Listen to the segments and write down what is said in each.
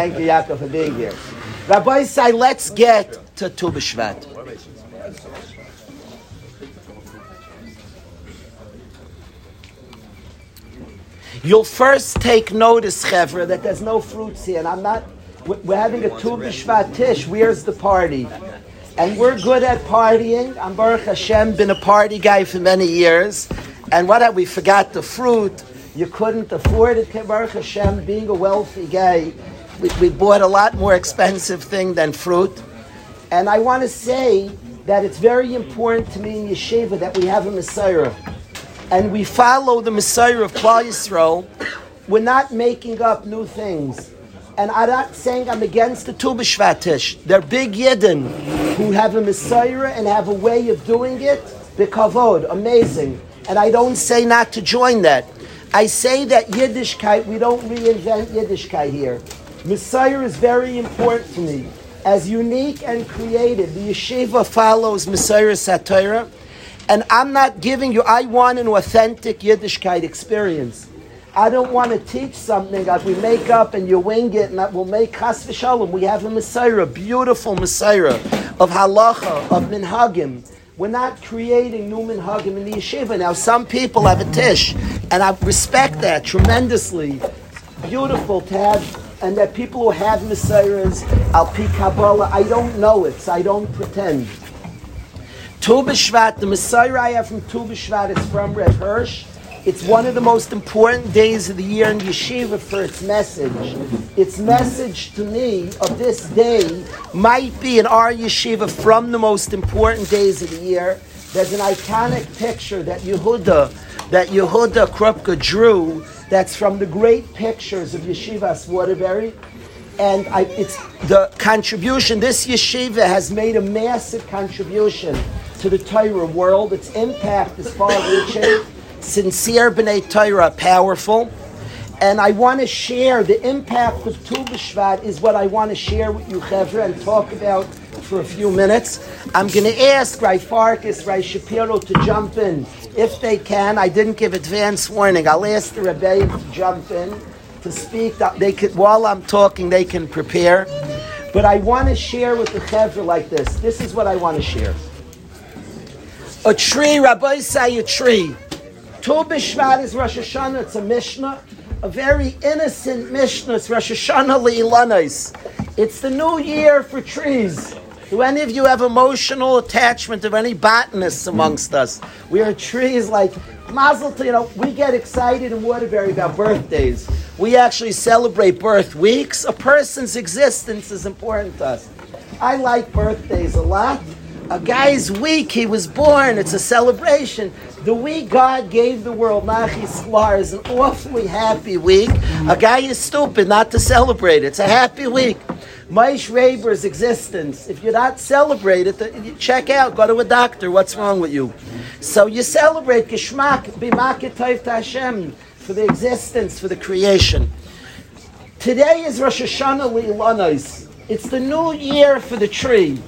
Thank you, Yaakov, for being here. Rabbi say, let's get to Tu B'Shvat. You'll first take notice, Chevra, that there's no fruits here, and I'm not. We're having a Tu B'Shvat Tish. Where's the party? And we're good at partying. I'm Baruch Hashem, been a party guy for many years. And what have we forgot the fruit? You couldn't afford it, Baruch Hashem, being a wealthy guy. We, we bought a lot more expensive thing than fruit. And I want to say that it's very important to me in Yeshiva that we have a Mesorah. And we follow the Mesorah of Klal Yisrael. We're not making up new things. And I'm not saying I'm against the Tu B'Shvatish. They're big Yidden who have a Mesorah and have a way of doing it. Bekavod, amazing. And I don't say not to join that. I say that Yiddishkeit, we don't reinvent Yiddishkeit here. Mesorah is very important to me. As unique and creative, the yeshiva follows Mesorah Satira, and I'm not giving you, I want an authentic Yiddishkeit experience. I don't want to teach something that we make up and you wing it and that will make chas v'shalom. We have a Mesorah, beautiful Mesorah of halacha, of minhagim. We're not creating new minhagim in the yeshiva. Now, some people have a tish, and I respect that tremendously. Beautiful to have, and that people who have mesorahs, al pi Kabbalah, I don't know it, so I don't pretend. Tu B'Shvat, the Mesorah I have from Tu B'Shvat is from Red Hirsch. It's one of the most important days of the year in Yeshiva for its message. Its message to me of this day might be in our Yeshiva from the most important days of the year. There's an iconic picture that Yehuda, that Yehuda Krupka drew that's from the great pictures of Yeshivas Waterbury. And I, it's the contribution, this yeshiva has made a massive contribution to the Torah world. Its impact is far reaching sincere B'nai Torah, powerful. And I want to share the impact of Tu B'Shvat is what I want to share with you, Chevra, and talk about for a few minutes. I'm going to ask Rai Farkas, Rai Shapiro to jump in if they can. I didn't give advance warning. I'll ask the Rebbeim to jump in to speak. They could, while I'm talking, they can prepare. But I want to share with the Chevra like this. This is what I want to share. A tree, Rabbi say a tree. Tu B'Shvat is Rosh Hashanah. It's a Mishnah, a very innocent Mishnah. It's Rosh Hashanah Le'ilanis. It's the new year for trees. Do any of you have emotional attachment of any botanists amongst us? We are trees like Mazel you know, we get excited in Waterbury about birthdays. We actually celebrate birth weeks. A person's existence is important to us. I like birthdays a lot. A guy's week, he was born, it's a celebration. The week God gave the world, Nachis is an awfully happy week. A guy is stupid not to celebrate. It's a happy week. Maish Raber's existence, if you're not celebrate it, check out, go to a doctor. What's wrong with you? So you celebrate Geshmak, Bimaketayv Hashem, for the existence, for the creation. Today is Rosh Hashanah Li'ilanos. It's the new year for the tree.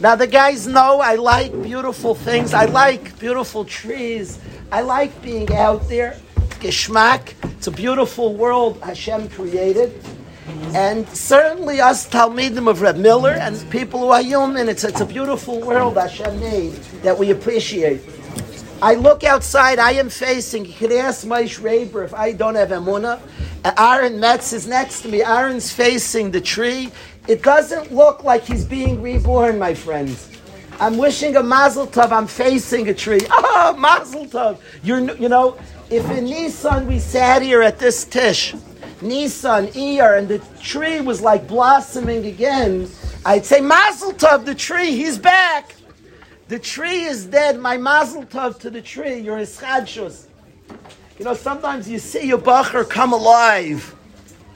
Now the guys know I like beautiful things. I like beautiful trees. I like being out there. Geschmack. It's a beautiful world Hashem created. And certainly us Talmidim of Reb Miller and people who are human, it's, it's a beautiful world Hashem made that we appreciate. I look outside, I am facing, you could ask Maish Raber if I don't have Emunah. Aaron Metz is next to me. Aaron's facing the tree. It doesn't look like he's being reborn, my friends. I'm wishing a mazel tov. I'm facing a tree. Oh, mazel tov. You're, you know, if in Nissan we sat here at this tish, Nissan, Iyar, and the tree was like blossoming again, I'd say, mazel tov, the tree, he's back. The tree is dead. My mazel tov to the tree. You're ischadshus. You know, sometimes you see your bacher come alive.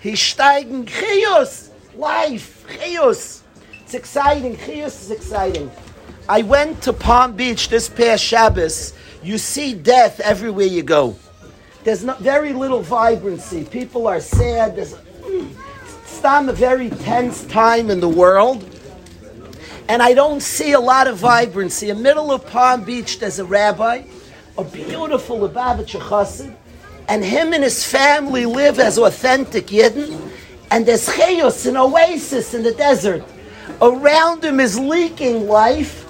He's steigen chiyus, life. Chiyus. It's exciting. Chiyus is exciting. I went to Palm Beach this past Shabbos. You see death everywhere you go. There's not, very little vibrancy. People are sad. There's mm, it's a very tense time in the world. And I don't see a lot of vibrancy. In the middle of Palm Beach, there's a rabbi, a beautiful Lubavitcher chassid, and him and his family live as authentic Yidden And there's chayos, an oasis in the desert. Around him is leaking life.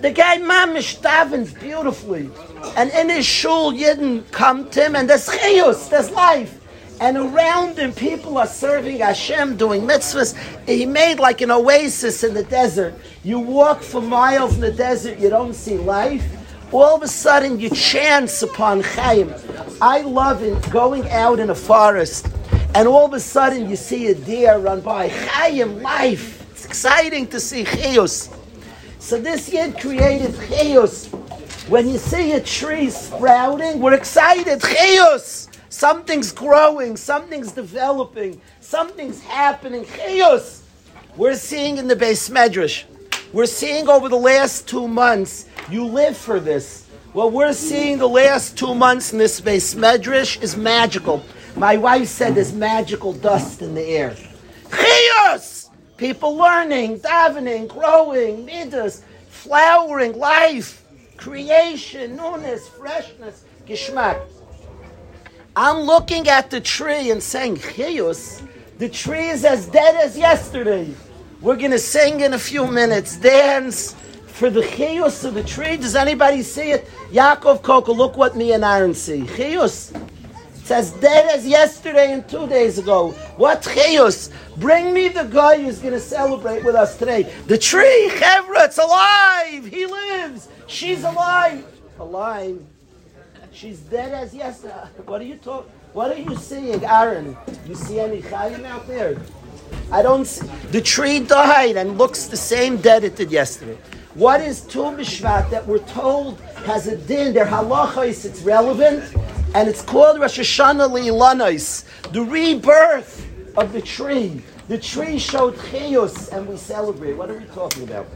The guy mamish davens beautifully. And in his shul, Yidden come to him, and there's chayos, there's life. And around him, people are serving Hashem, doing mitzvahs. He made like an oasis in the desert. You walk for miles in the desert, you don't see life. All of a sudden, you chance upon Chaim. I love it going out in a forest, and all of a sudden, you see a deer run by. Chaim, life. It's exciting to see Chayos. So this Yid created Chayos. When you see a tree sprouting, we're excited. Chayos. Something's growing, something's developing, something's happening. Chayos. We're seeing in the base medrash. We're seeing over the last two months, you live for this. What we're seeing the last two months in this base medrash is magical. My wife said there's magical dust in the air. Chayos! People learning, davening, growing, midas, flowering, life, creation, newness, freshness, geschmack. I'm looking at the tree and saying, Chiyus, the tree is as dead as yesterday. We're going to sing in a few minutes, dance for the Chiyus of the tree. Does anybody see it? Yaakov Koko, look what me and Aaron see. Chiyus. It's as dead as yesterday and two days ago. What Chiyus? Bring me the guy who's going to celebrate with us today. The tree, Chevra, it's alive. He lives. She's alive. Alive. She's dead as yesterday. What are you talking? What are you seeing, Aaron? You see any chayim out there? I don't see. The tree died and looks the same dead it did yesterday. What is Tu B'Shvat that we're told has a din? Their halachos, it's relevant, and it's called Rosh Hashanah Le'ilanos, the rebirth of the tree. The tree showed chiyus, and we celebrate. What are we talking about?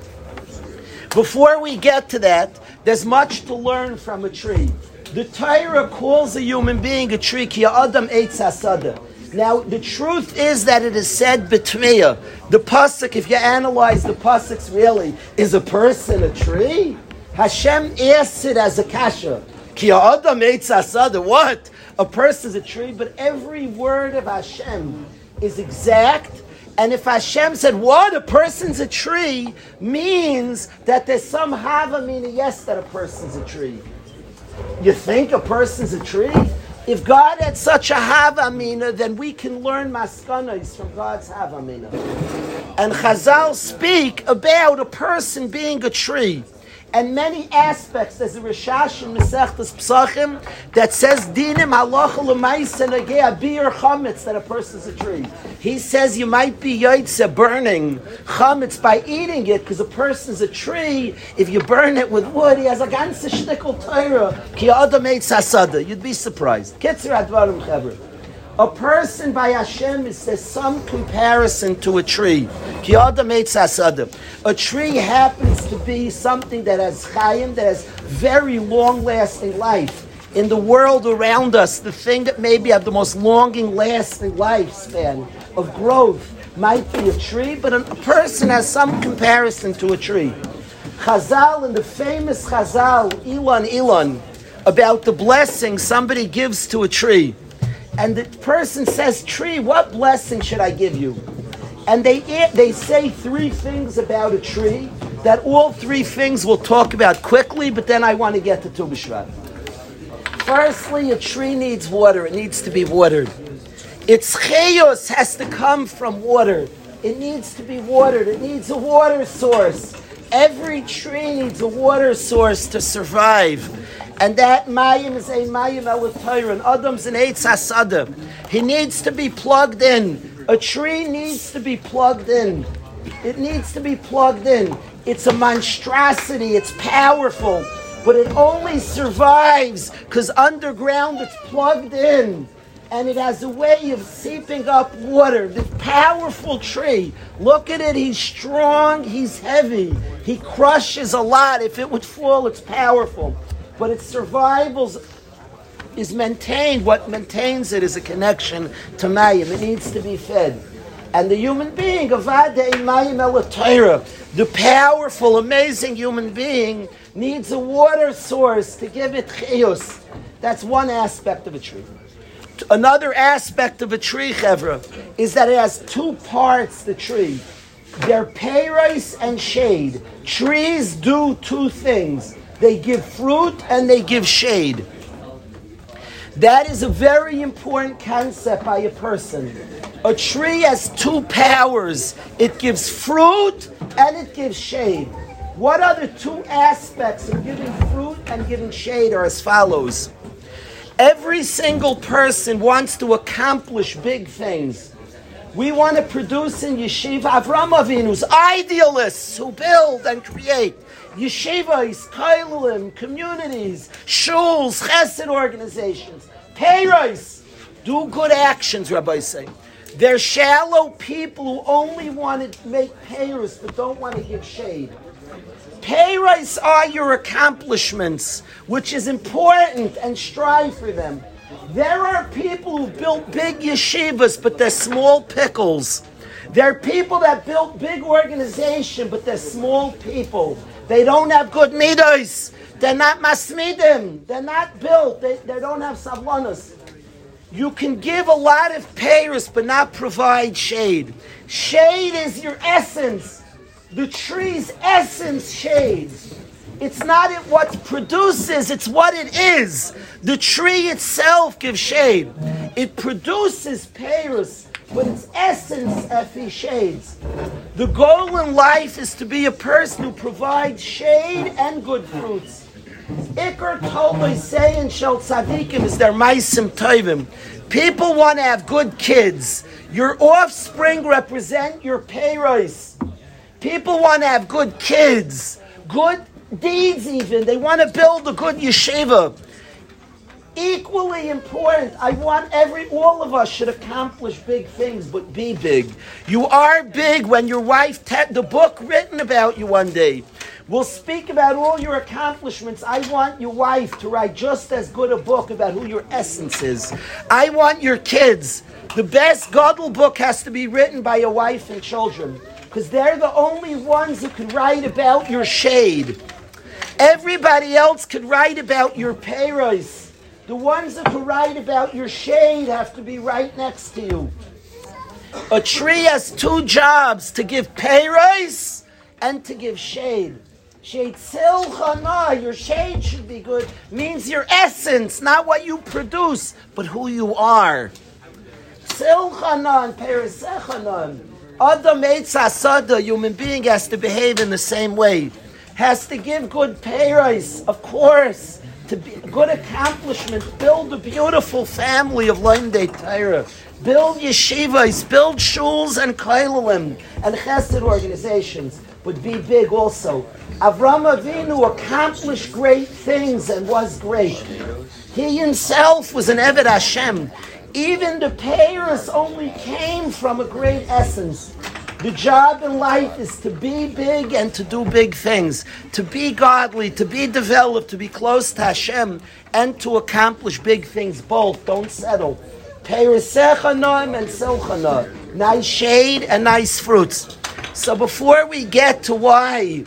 Before we get to that, there's much to learn from a tree. The Torah calls a human being a tree, ki adam eitz hasada. Now, the truth is that it is said betmiya. The pasuk, if you analyze the pasuks really, is a person a tree? Hashem asks it as a kasha. Ki adam hasada. What? A person is a tree, but every word of Hashem is exact. And if Hashem said, what, a person's a tree, means that there's some havamina, yes, that a person's a tree. You think a person's a tree? If God had such a havamina, then we can learn maskanas from God's havamina. And Chazal speak about a person being a tree. And many aspects, there's a Rashash in Mesechtes Psachim that says dinim halacha l'maisa negea bir chametz that a person's a tree. He says you might be yaitze burning chametz by eating it because a person's a tree. If you burn it with wood, he has a ganze shtickle Torah ki adam. You'd be surprised. Ketzer advarim chevra. A person by Hashem is there's some comparison to a tree. A tree happens to be something that has chayim, that has very long-lasting life. In the world around us, the thing that maybe have the most longing, lasting lifespan of growth might be a tree, but a person has some comparison to a tree. Chazal, and the famous Chazal, Ilan Ilan, about the blessing somebody gives to a tree and the person says, Tree, what blessing should I give you? And they, they say three things about a tree that all three things we'll talk about quickly, but then I want to get to Tu B'Shvat. Firstly, a tree needs water. It needs to be watered. Its chayos has to come from water. It needs to be watered. It needs a water source. Every tree needs a water source to survive. And that mayim is a mayim elatayran. Adam's an eitz hasada. He needs to be plugged in. A tree needs to be plugged in. It needs to be plugged in. It's a monstrosity. It's powerful. But it only survives because underground it's plugged in. And it has a way of seeping up water. This powerful tree. Look at it. He's strong. He's heavy. He crushes a lot. If it would fall, it's powerful but its survival is maintained. What maintains it is a connection to Mayim. It needs to be fed. And the human being, the powerful, amazing human being, needs a water source to give it chiyus. That's one aspect of a tree. Another aspect of a tree, chevra, is that it has two parts. The tree, they're and shade. Trees do two things: they give fruit and they give shade. That is a very important concept by a person. A tree has two powers it gives fruit and it gives shade. What are the two aspects of giving fruit and giving shade are as follows. Every single person wants to accomplish big things. We want to produce in Yeshiva Avram Avinu's idealists who build and create yeshivas, kailulim, communities, shuls, chesed organizations, payros. Do good actions, Rabbi say. They're shallow people who only want to make payros but don't want to give shade. Payros are your accomplishments, which is important, and strive for them. There are people who built big yeshivas, but they're small pickles. There are people that built big organization, but they're small people. They don't have good midos. They're not masmidim. They're not built. They, they don't have savlanas. You can give a lot of payers, but not provide shade. Shade is your essence. The tree's essence shades. It's not it what produces, it's what it is. The tree itself gives shade. It produces payers, but its essence efi shades. The goal in life is to be a person who provides shade and good fruits. Iker told me saying shel tzadikim is their maisim tovim. People want to have good kids. Your offspring represent your payros. People want to have good kids, good deeds even. They want to build a good yeshiva. Equally important, I want every, all of us should accomplish big things, but be big. You are big when your wife, te- the book written about you one day, will speak about all your accomplishments. I want your wife to write just as good a book about who your essence is. I want your kids. The best Godel book has to be written by your wife and children because they're the only ones who can write about your shade. Everybody else could write about your payros. The ones that can write about your shade have to be right next to you. A tree has two jobs to give payros and to give shade. Shade silchana, your shade should be good, means your essence, not what you produce, but who you are. Silchanan, perisechanan. Adam Asada, human being has to behave in the same way. Has to give good payros, of course, to be a good accomplishments, build a beautiful family of Day Torah, build yeshivas, build shuls and kailulim and chesed organizations, but be big also. Avram Avinu accomplished great things and was great. He himself was an Eved Hashem. Even the payers only came from a great essence. The job in life is to be big and to do big things, to be godly, to be developed, to be close to Hashem, and to accomplish big things both. Don't settle. Perisechanom and silchanom. Nice shade and nice fruits. So before we get to why,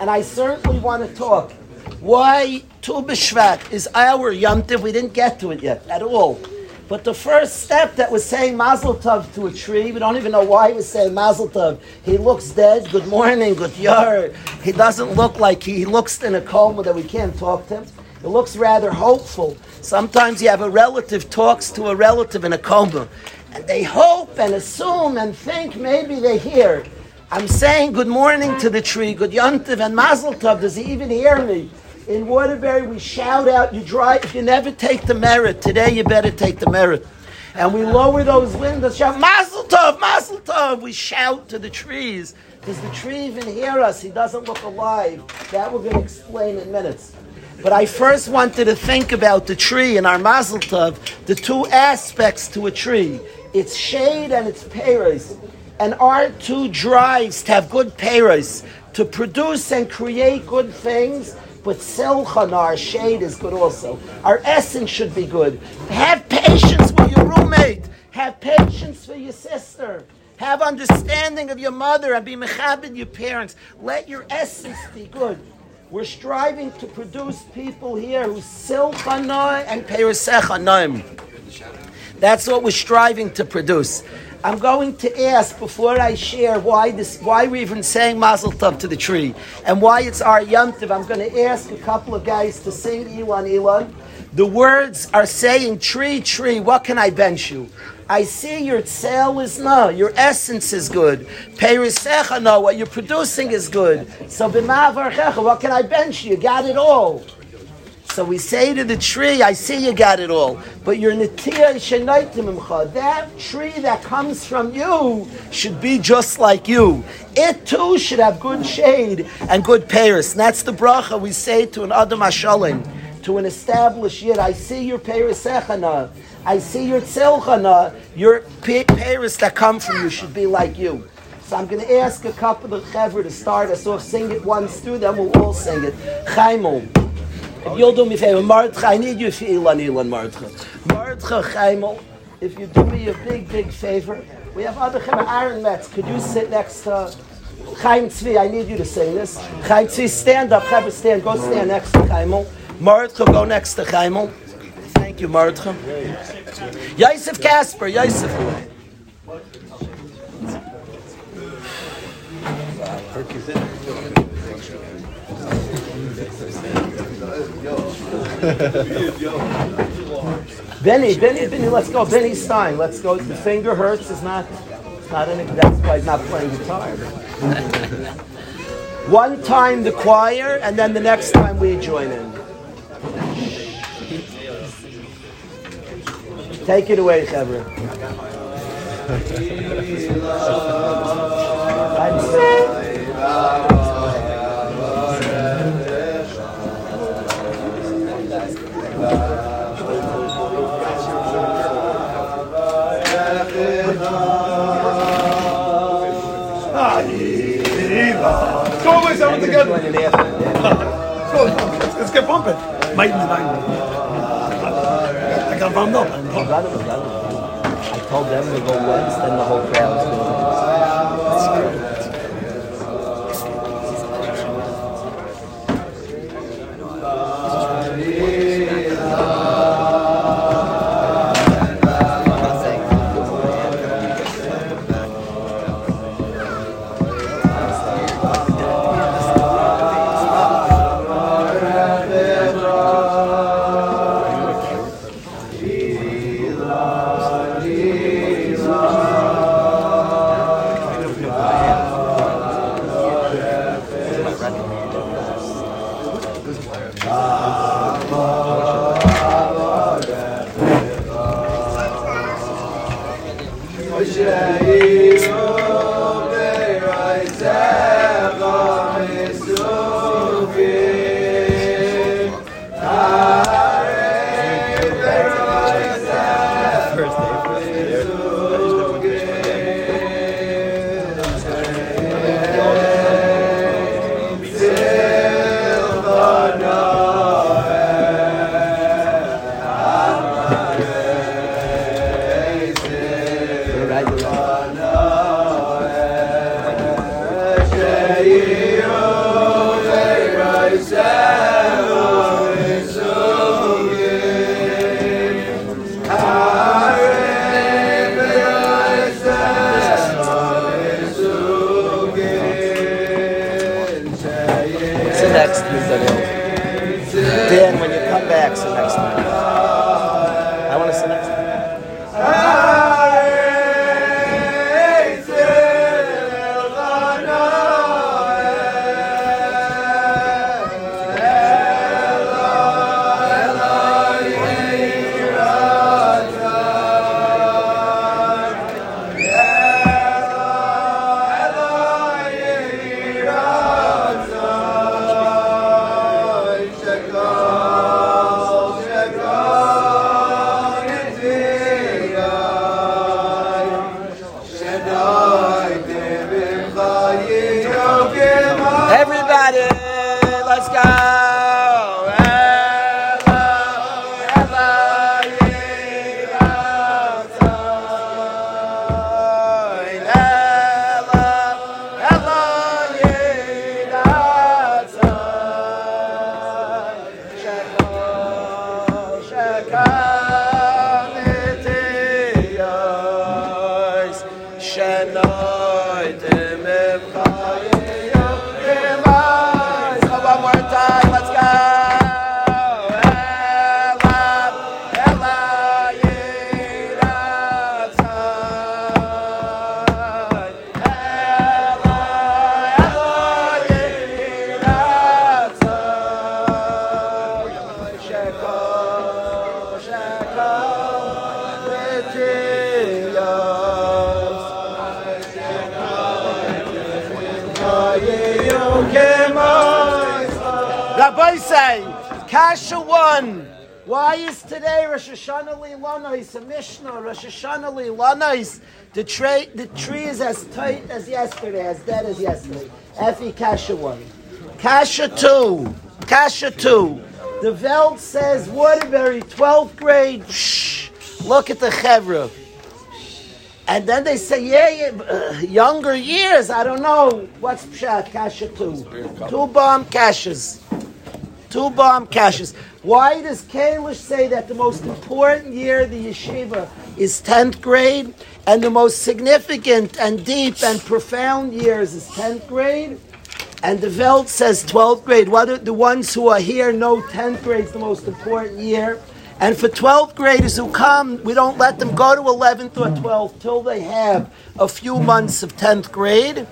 and I certainly want to talk, why Tu B'Shvat is our Yom we didn't get to it yet at all. But the first step that was saying Mazel Tov to a tree, we don't even know why he was saying Mazel Tov. He looks dead. Good morning, good year. He doesn't look like he, he looks in a coma that we can't talk to him. It looks rather hopeful. Sometimes you have a relative talks to a relative in a coma, and they hope and assume and think maybe they hear. I'm saying good morning to the tree, good yontiv and mazel tov. Does he even hear me? In Waterbury, we shout out, you drive, if you never take the merit, today you better take the merit. And we lower those windows, shout, Mazel Tov, Mazel Tov. We shout to the trees. Does the tree even hear us? He doesn't look alive. That we're going to explain in minutes. But I first wanted to think about the tree in our Mazel Tov, the two aspects to a tree. Its shade and its payros. And our two drives to have good payros, to produce and create good things, but silchan, our shade is good also. Our essence should be good. Have patience with your roommate. Have patience for your sister. Have understanding of your mother and be mechabed your parents. Let your essence be good. We're striving to produce people here who silchana and perisechanaim. That's what we're striving to produce. I'm going to ask before I share why this, why we're even saying Mazel Tov to the tree, and why it's our Yomtiv. I'm going to ask a couple of guys to sing Ilan Elon. The words are saying, "Tree, tree, what can I bench you?" I see your sale is no, your essence is good. Perisecha no, what you're producing is good. So b'ma'avarchecha, what can I bench you? You got it all. So we say to the tree, I see you got it all, but your netiya shenaitim That tree that comes from you should be just like you. It too should have good shade and good payers. And that's the bracha we say to an adam ashalim, to an established yid. I see your perisechana. I see your tzilchana, your parents that come from you should be like you. So I'm going to ask a couple of chevra to start us off, sing it once through, then we'll all sing it. Chaimel. If you'll do me a favor, Martcha, I need you for Ilan Ilan Martcha. Martcha Chaimel, if you do me a big, big favor, we have other chevra, Aaron Metz, could you sit next to uh, Chaim Tzvi, I need you to sing this. Chaim Tzvi, stand up, chevra, stand, go stand next to Chaimel. Martcha, go next to Chaimel. Thank you, Martcha. Yosef Kasper, Yosef. Benny, Benny, Benny, let's go. Benny Stein, let's go. The finger hurts is not, not an, that's why he's not playing guitar. One time the choir, and then the next time we join in. Take it away, Chevra. Go someone together. Let's get pumping. Might I got bummed up. I told them to go once, then the whole crowd's going. Leilanois, a Mishnah, Rosh Hashanah Leilanois? The, tra- the tree is as tight as yesterday, as dead as yesterday. Effie Kasha one. Kasha two. Kasha two. The Veld says Waterbury, 12th grade. Shh. Look at the Chevra. And then they say, yeah, yeah uh, younger years, I don't know. What's Pshat? Kasha two. Two bomb caches. Two bomb kashas. Why does Kalish say that the most important year of the yeshiva is 10th grade, and the most significant and deep and profound years is 10th grade? And the Veld says 12th grade. What are the ones who are here know 10th grade is the most important year? And for 12th graders who come, we don't let them go to 11th or 12th till they have a few months of 10th grade.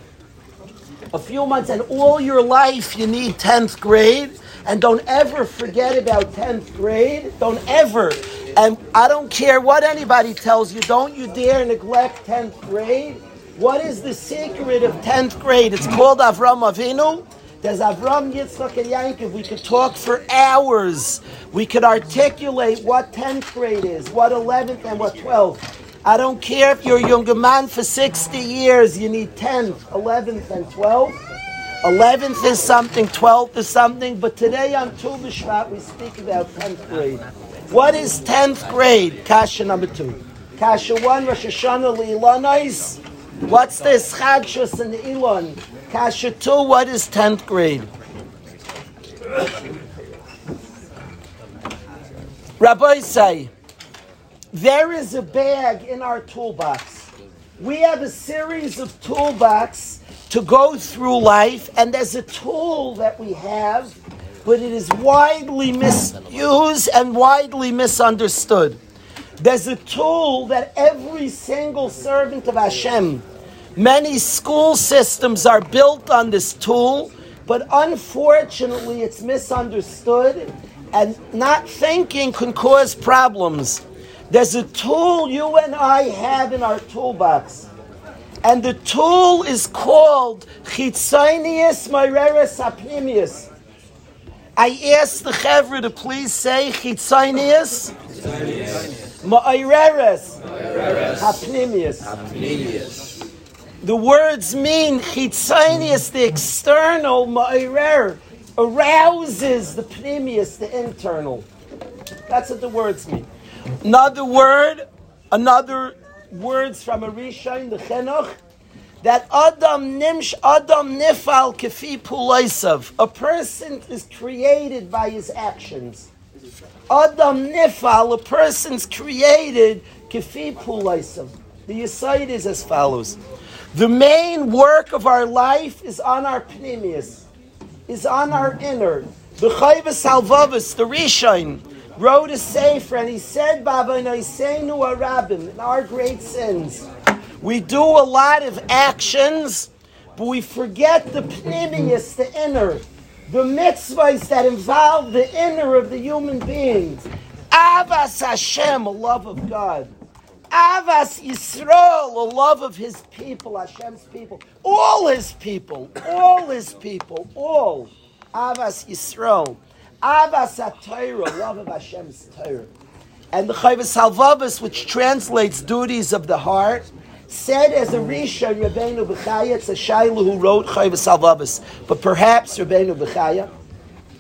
A few months, and all your life you need 10th grade. And don't ever forget about 10th grade. Don't ever. And I don't care what anybody tells you, don't you dare neglect 10th grade. What is the secret of 10th grade? It's called Avram Avinu. There's Avram, Yitzchak, and Yankov. We could talk for hours. We could articulate what 10th grade is, what 11th, and what 12th. I don't care if you're a younger man for 60 years, you need 10th, 11th, and 12th. 11th is something, 12th is something, but today on Tu B'Shvat we speak about 10th grade. What is 10th grade? Kasha number 2. Kasha 1, Rosh Hashanah Leilonais. What's this Chadshus and Elon? Kasha 2, what is 10th grade? Rabbi say, there is a bag in our toolbox. We have a series of toolbox to go through life, and there's a tool that we have, but it is widely misused and widely misunderstood. There's a tool that every single servant of Hashem, many school systems are built on this tool, but unfortunately it's misunderstood, and not thinking can cause problems. There's a tool you and I have in our toolbox. And the tool is called Chitzonius Moireres Apnimius. I asked the Chevra to please say Chitzonius Moireres Apnimius. The words mean Chitzonius, the external, Moirer, arouses the Pnimius, the internal. That's what the words mean. Another word, another words from a Rishon, the Chinuch, that Adam nimsh Adam nifal kefi pulaisav. A person is created by his actions. Adam nifal, a person's created kefi pulaisav. The aside is as follows: the main work of our life is on our pnimius, is on our inner. The chayvus halvavus, the Rishon wrote a sefer and he said, Baba Naisenu Arabim, in our great sins, we do a lot of actions, but we forget the pnimius, the inner, the mitzvahs that involve the inner of the human beings. Avas Hashem, a love of God. Avas Yisrael, a love of His people, Hashem's people, all His people, all His people, all. Avas Yisrael. Avas love of Hashem's Torah. And the Chayvus Halvavus, which translates duties of the heart, said as a Rishon, Rabbeinu B'chaya, it's a Shailu who wrote Chayvus Halvavus, but perhaps Rabbeinu B'chaya.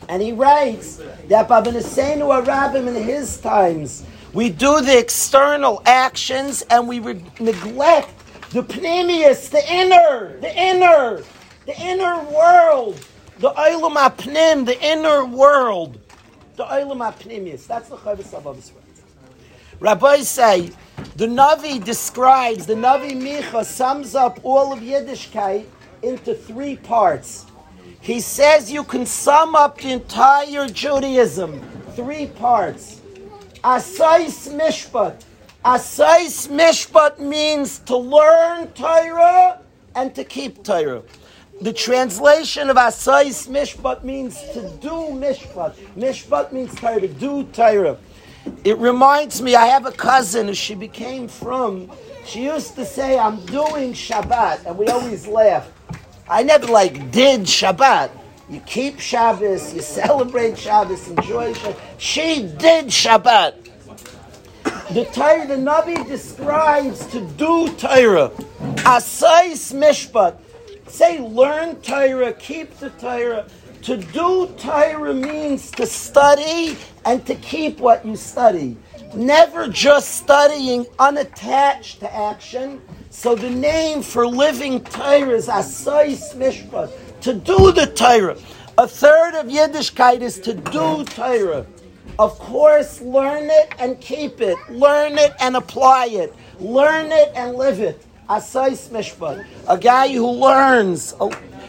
And he writes that Babanasenu Arabim in his times, we do the external actions and we re- neglect the pnimius, the inner, the inner, the inner world, the Olam HaPnim, the inner world, the Olam HaPnimius. That's the Chavos Havavos. Rabbis say The Navi describes, the Navi Micha sums up all of Yiddishkeit into three parts. He says you can sum up the entire Judaism, three parts. Asais Mishpat. Asais Mishpat means to learn Torah and to keep Torah. The translation of Asais Mishpat means to do Mishpat. Mishpat means Torah, to do Torah. It reminds me, I have a cousin who she became from. She used to say, I'm doing Shabbat, and we always laugh. I never like did Shabbat. You keep Shabbos, you celebrate Shabbos, enjoy. She did Shabbat. The Torah, the Navi describes to do Torah. Asais Mishpat. Say, learn Torah, keep the Torah. To do Torah means to study and to keep what you study. Never just studying unattached to action. So the name for living Torah is Asais Mishpat, to do the Torah. A third of Yiddishkeit is to do Torah. Of course, learn it and keep it. Learn it and apply it. Learn it and live it. Asais Mishpat. A guy who learns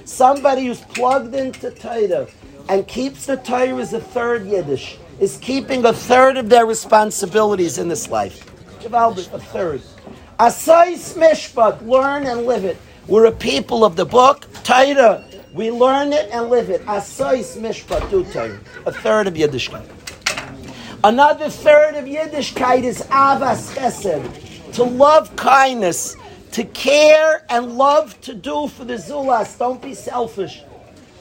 Somebody who's plugged into Torah and keeps the Torah as a third Yiddish is keeping a third of their responsibilities in this life. A third. Asais mishpat, learn and live it. We're a people of the book, Torah. We learn it and live it. Asais mishpat, do Torah. A third of Yiddishkeit. Another third of Yiddishkeit is avas chesed, to love kindness to care and love to do for the Zulas. Don't be selfish.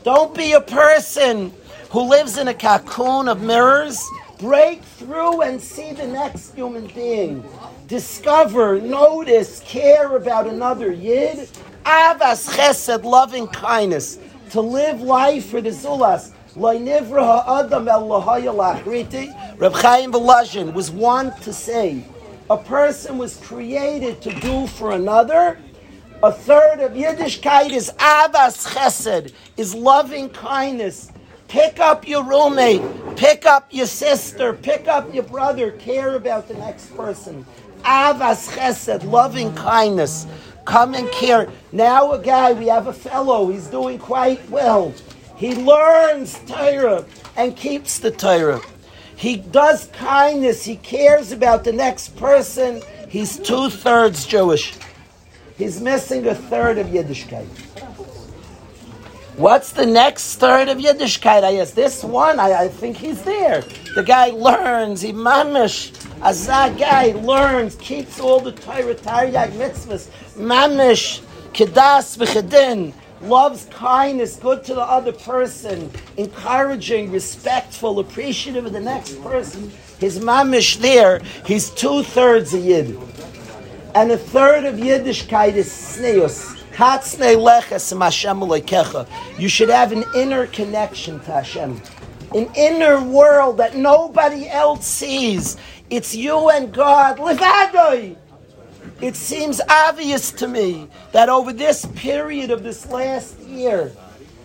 Don't be a person who lives in a cocoon of mirrors. Break through and see the next human being. Discover, notice, care about another Yid. Avas chesed, loving kindness. To live life for the Zulas. Reb Chaim Volozhin was one to say, a person was created to do for another. A third of Yiddishkeit is avas chesed, is loving kindness. Pick up your roommate, pick up your sister, pick up your brother, care about the next person. Avas chesed, loving kindness. Come and care. Now a guy, we have a fellow, he's doing quite well. He learns Torah and keeps the Torah. He does kindness. He cares about the next person. He's two thirds Jewish. He's missing a third of Yiddishkeit. What's the next third of Yiddishkeit? I guess this one. I, I think he's there. The guy learns. He mamish. As that guy learns, keeps all the Torah, Taryag mitzvahs, mamish, kedas v'chedin loves kindness, good to the other person, encouraging, respectful, appreciative of the next person. His mamish there, he's two thirds a yid. And a third of Yiddishkeit is sneus. You should have an inner connection to Hashem. An inner world that nobody else sees. It's you and God. Levadoi it seems obvious to me that over this period of this last year,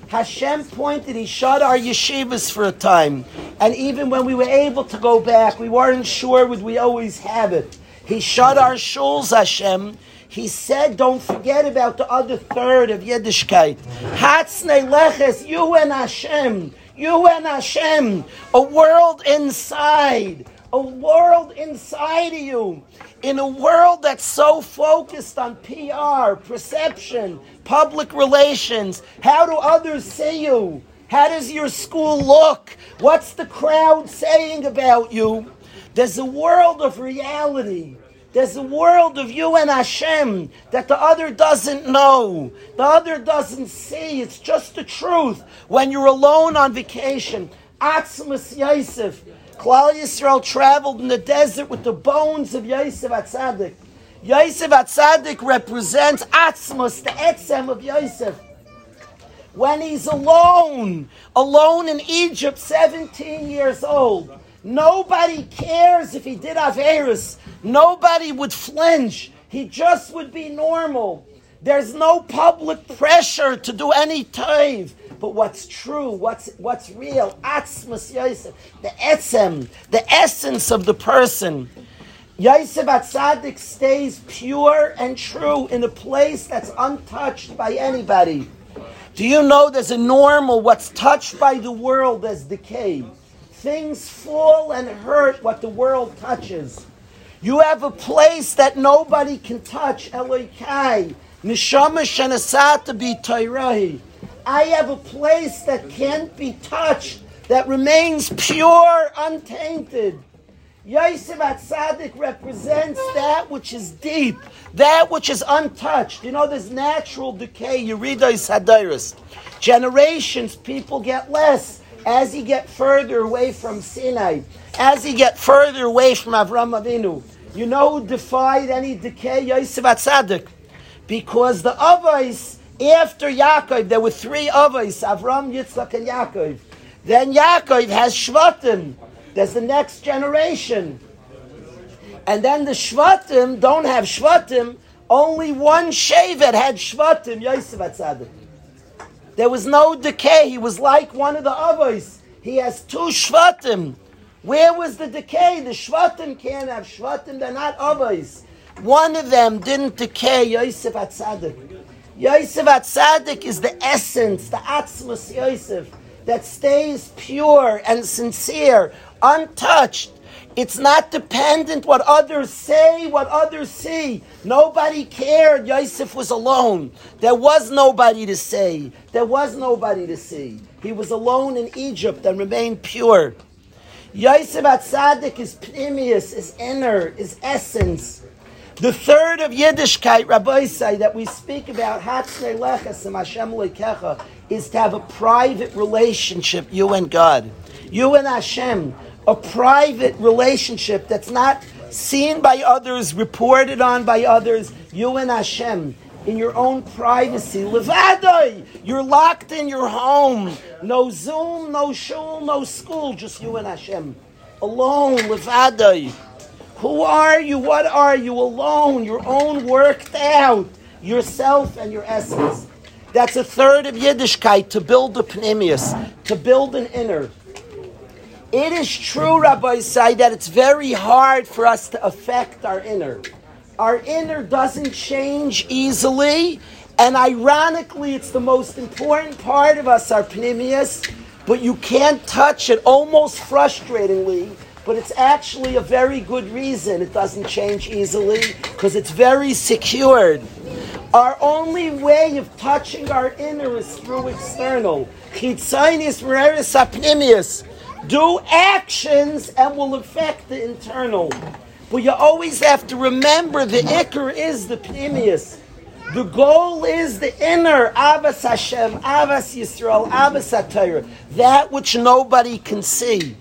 Hashem pointed, He shut our yeshivas for a time. And even when we were able to go back, we weren't sure would we always have it. He shut our shuls, Hashem. He said, don't forget about the other third of Yiddishkeit. Hatzne leches, you and Hashem. You and Hashem. A world inside. A world inside of you in a world that's so focused on PR, perception, public relations, how do others see you? How does your school look? What's the crowd saying about you? There's a world of reality. There's a world of you and Hashem that the other doesn't know, the other doesn't see. It's just the truth. When you're alone on vacation, Atzmas Yosef, Klal Yisrael traveled in the desert with the bones of Yosef Atzadik. Yosef Atzadik represents Atzmos, the Etzem of Yosef. When he's alone, alone in Egypt, 17 years old, nobody cares if he did Averis. Nobody would flinch. He just would be normal. There's no public pressure to do any taiv but what's true, what's what's real, atzmas yosef, the etzem, the essence of the person. Yosef Atzadik stays pure and true in a place that's untouched by anybody. Do you know there's a normal, what's touched by the world as decay? Things fall and hurt what the world touches. You have a place that nobody can touch, Elokai. Neshama Shanasata be Tairahi. I have a place that can't be touched, that remains pure, untainted. Yosef Atzadik represents that which is deep, that which is untouched. You know, there's natural decay. Read those Hadiris. Generations, people get less as you get further away from Sinai, as you get further away from Avram Avinu. You know who defied any decay? Yosef Atzadik. Because the Avos, after Yaakov, there were three Avos, Avram, Yitzchak, and Yaakov. Then Yaakov has Shvatim. There's the next generation. And then the Shvatim don't have Shvatim. Only one Shevet had Shvatim, Yosef Atzadik. There was no decay. He was like one of the Avos. He has two Shvatim. Where was the decay? The Shvatim can't have Shvatim. They're not Avos. One of them didn't decay, Yosef Atzadik. Yosef Atzadik is the essence, the Atzmus Yosef, that stays pure and sincere untouched. It's not dependent what others say, what others see. Nobody cared. Yosef was alone. There was nobody to say. There was nobody to see. He was alone in Egypt and remained pure. Yosef Atzadik is pnimius, is inner, is essence. The third of Yiddishkeit, Rabbosai, that we speak about, Hatzne Lechas and Hashem Lekecha, is to have a private relationship, you and God. You and Hashem a private relationship that's not seen by others, reported on by others, you and Hashem, in your own privacy. Levadai, you're locked in your home. No Zoom, no shul, no school, just you and Hashem. Alone, Levadai. Who are you? What are you? Alone, your own worked out, yourself and your essence. That's a third of Yiddishkeit, to build a pnimius, to build an inner. It is true, Rabbosai, that it's very hard for us to affect our inner. Our inner doesn't change easily, and ironically, it's the most important part of us, our pnimius, but you can't touch it almost frustratingly, but it's actually a very good reason it doesn't change easily, because it's very secured. Our only way of touching our inner is through external. Chitzonius Mereris Apnimius do actions and will affect the internal. But you always have to remember the ikar is the pnimius. The goal is the inner Abbas Hashem, Abbas Yisrael, Atayr, that which nobody can see.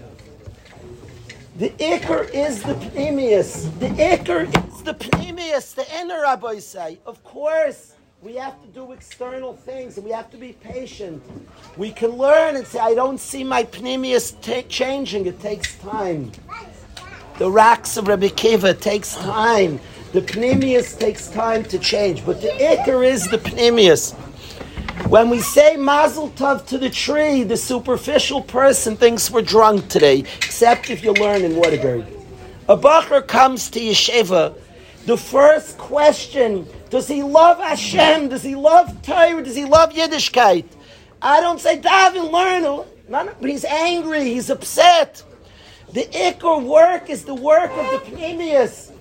The ikar is the pnimius. The ikar is the pnimius, the inner Rabbosai. Of course, we have to do external things and we have to be patient. We can learn and say, I don't see my pnimius t- changing. It takes time. The racks of Rabbi Akiva takes time. The pnimius takes time to change. But the ikar is the pnimius. When we say mazel tov to the tree, the superficial person thinks we're drunk today, except if you learn in Waterbury. A bacher comes to yeshiva. The first question does he love Hashem? Does he love Torah? Does he love Yiddishkeit? I don't say daven learn, but he's angry. He's upset. The ikor work is the work of the Pnimius.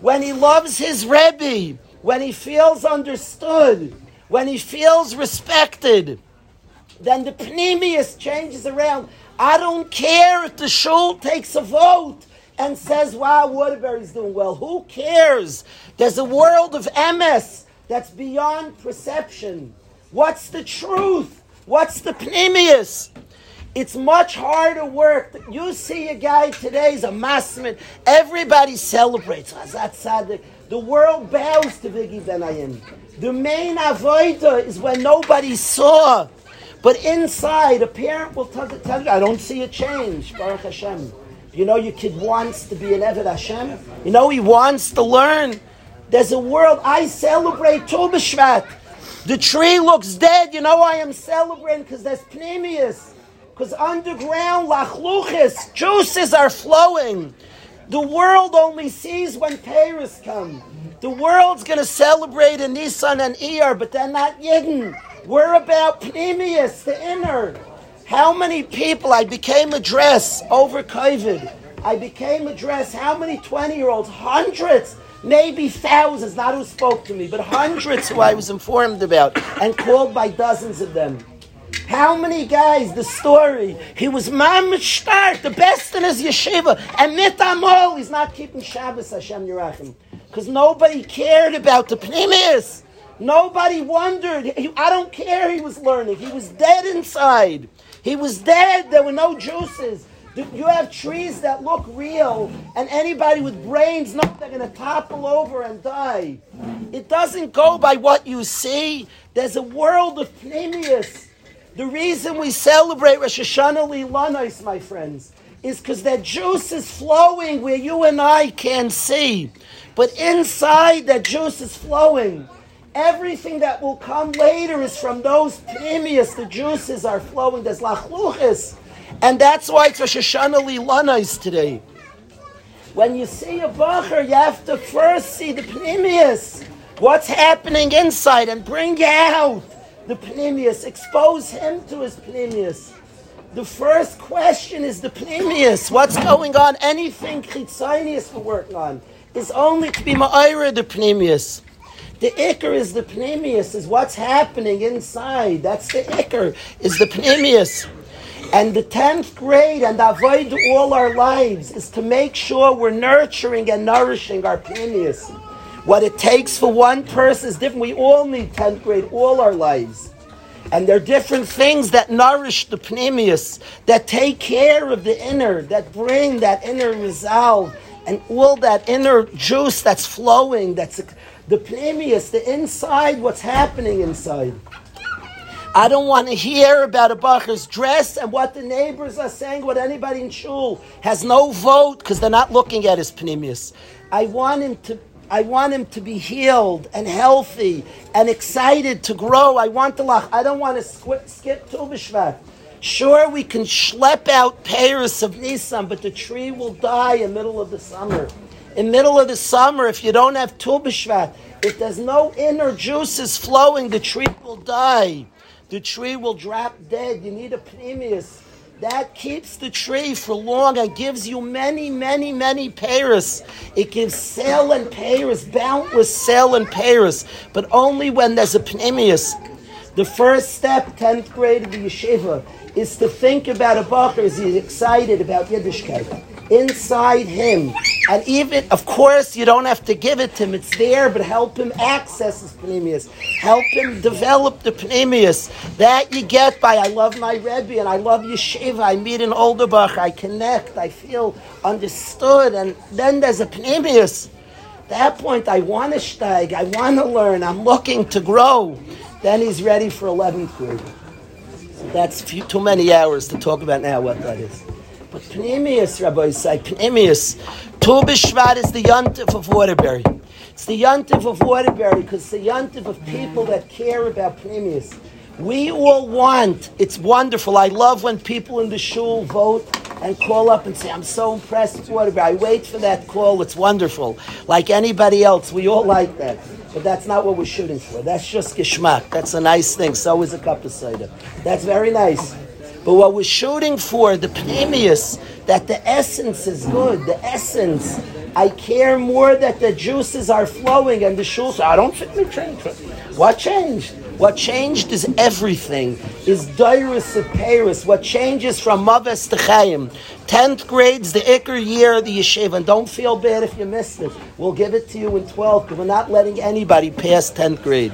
When he loves his Rebbe, when he feels understood, when he feels respected, then the Pnimius changes around. I don't care if the shul takes a vote and says, wow, Waterbury's doing well. Who cares? There's a world of emes that's beyond perception. What's the truth? What's the pnimius? It's much harder work. You see a guy today a massman. Everybody celebrates. The world bows to Vigi Benayim. The main avoida is when nobody saw. But inside, a parent will tell, tell you, I don't see a change. Baruch Hashem. You know, your kid wants to be an Eved Hashem. You know, he wants to learn. There's a world. I celebrate Tu B'Shvat. The tree looks dead. You know I am celebrating because there's pnimius. Because underground lachluchis, juices are flowing. The world only sees when peiros come. The world's going to celebrate in Nissan and Iyar, but they're not Yidden. We're about Pnimius, the inner. How many people I became a dress over COVID? I became a dress. How many 20 year olds? Hundreds, maybe thousands, not who spoke to me, but hundreds who I was informed about and called by dozens of them. How many guys, the story, he was mamish start, the best in his yeshiva, and mitamol, he's not keeping Shabbos, Hashem Yerachim. Because nobody cared about the pnimius. Nobody wondered. He, I don't care he was learning. He was dead inside. He was dead. There were no juices. You have trees that look real, and anybody with brains know they're going to topple over and die. It doesn't go by what you see. There's a world of pnimius. The reason we celebrate Rosh Hashanah Lilanais, my friends, is because that juice is flowing where you and I can see. But inside, that juice is flowing. Everything that will come later is from those pnimius. The juices are flowing. There's lachluchis. And that's why it's Rosh Hashanah Lilanais today. When you see a bacher, you have to first see the pnimius. What's happening inside and bring out the pnimius. Expose him to his pnimius. The first question is the pnimius. What's going on? Anything chitzonius we're working on is only to be ma'ira the pnimius. The ikar is the pnimius, is what's happening inside. That's the ikar, is the pnimius. And the 10th grade and avoid all our lives is to make sure we're nurturing and nourishing our pnimius. What it takes for one person is different. We all need 10th grade all our lives. And there are different things that nourish the pnimius, that take care of the inner, that bring that inner resolve and all that inner juice that's flowing, that's the pnimius, the inside, what's happening inside. I don't want to hear about a bacher's dress and what the neighbors are saying, what anybody in shul has no vote because they're not looking at his pnimius. I want him to I want him to be healed and healthy and excited to grow. I want to lach. I don't want to skip, skip Tu B'Shvat. Sure, we can schlep out peiros of Nisan, but the tree will die in middle of the summer. In middle of the summer, if you don't have Tu if there's no inner juices flowing, the tree will die the tree will drop dead. You need a pnimius. That keeps the tree for long and gives you many, many, many pairs. It gives sale and pairs, boundless sale and pairs, but only when there's a pnimius. The first step, 10th grade of the yeshiva, is to think about a bacher as he's excited about Yiddishkeit inside him. And even, of course, you don't have to give it to him, it's there, but help him access his pnimius. Help him develop the pnimius. That you get by, I love my Rebbe and I love Yeshiva, I meet an older Bach, I connect, I feel understood, and then there's a pnimius. At that point, I want to steig, I want to learn, I'm looking to grow. Then he's ready for 11th grade. That's few, too many hours to talk about now what that is. But Pnimius, Rabbi say, Pnimius, Tu is the yontif of Waterbury. It's the yontif of Waterbury because the yontif of people that care about Pnimius. We all want, it's wonderful. I love when people in the shul vote and call up and say, I'm so impressed with Waterbury. I wait for that call. It's wonderful. Like anybody else, we all like that. But that's not what we're shooting for. That's just geschmack. That's a nice thing. So is a cup of cider. That's very nice. But what we're shooting for, the pnimius, that the essence is good, the essence. I care more that the juices are flowing and the shul. I don't think we changed. What changed? What changed is everything. Is Dairis of peiros. What changes from Maves to Chaim. Tenth grade's the Iker year of the yeshiva. And don't feel bad if you missed it. We'll give it to you in 12 because we're not letting anybody pass 10th grade.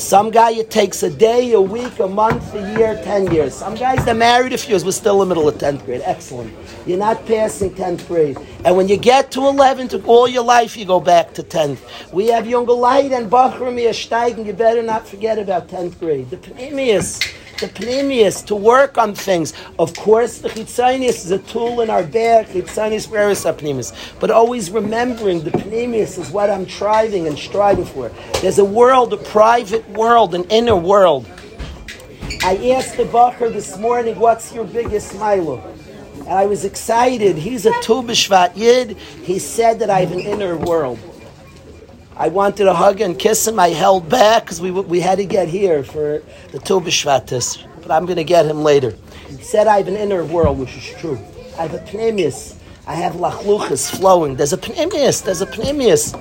Some guy it takes a day, a week, a month, a year, ten years. Some guys they're married a few years, we're still in the middle of tenth grade. Excellent. You're not passing tenth grade. And when you get to eleven, to all your life you go back to tenth. We have younger light and Bachram steigen. You better not forget about tenth grade. The Pnimius the pnimius, to work on things. Of course, the chitzonius is a tool in our bag, chitzonius veris pnimius. But always remembering the pnimius is what I'm striving and striving for. There's a world, a private world, an inner world. I asked the Bacher this morning, what's your biggest milo? And I was excited. He's a Tu B'Shvat Yid. He said that I have an inner world. I wanted to hug and kiss him. I held back because we, we had to get here for the Tu B'Shvatis. But I'm going to get him later. He said I have an inner world, which is true. I have a pnimius. I have lachluchas flowing. There's a pnimius. There's a pnimius.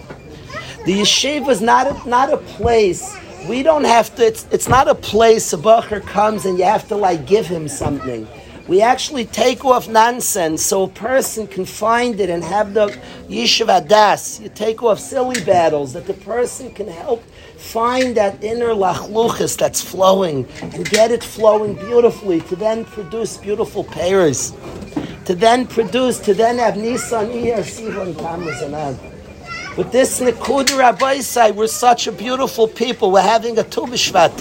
The yeshiva is not a, not a place. We don't have to. It's, it's not a place a bacher comes and you have to like give him something. We actually take off nonsense so a person can find it and have the yeshiva das. You take off silly battles that the person can help find that inner lachluchas that's flowing and get it flowing beautifully to then produce beautiful pears. To then produce, to then have Nisan, Iyar, Sivan, and. With this Nikud Rabbi we're such a beautiful people. We're having a Tu B'Shvat.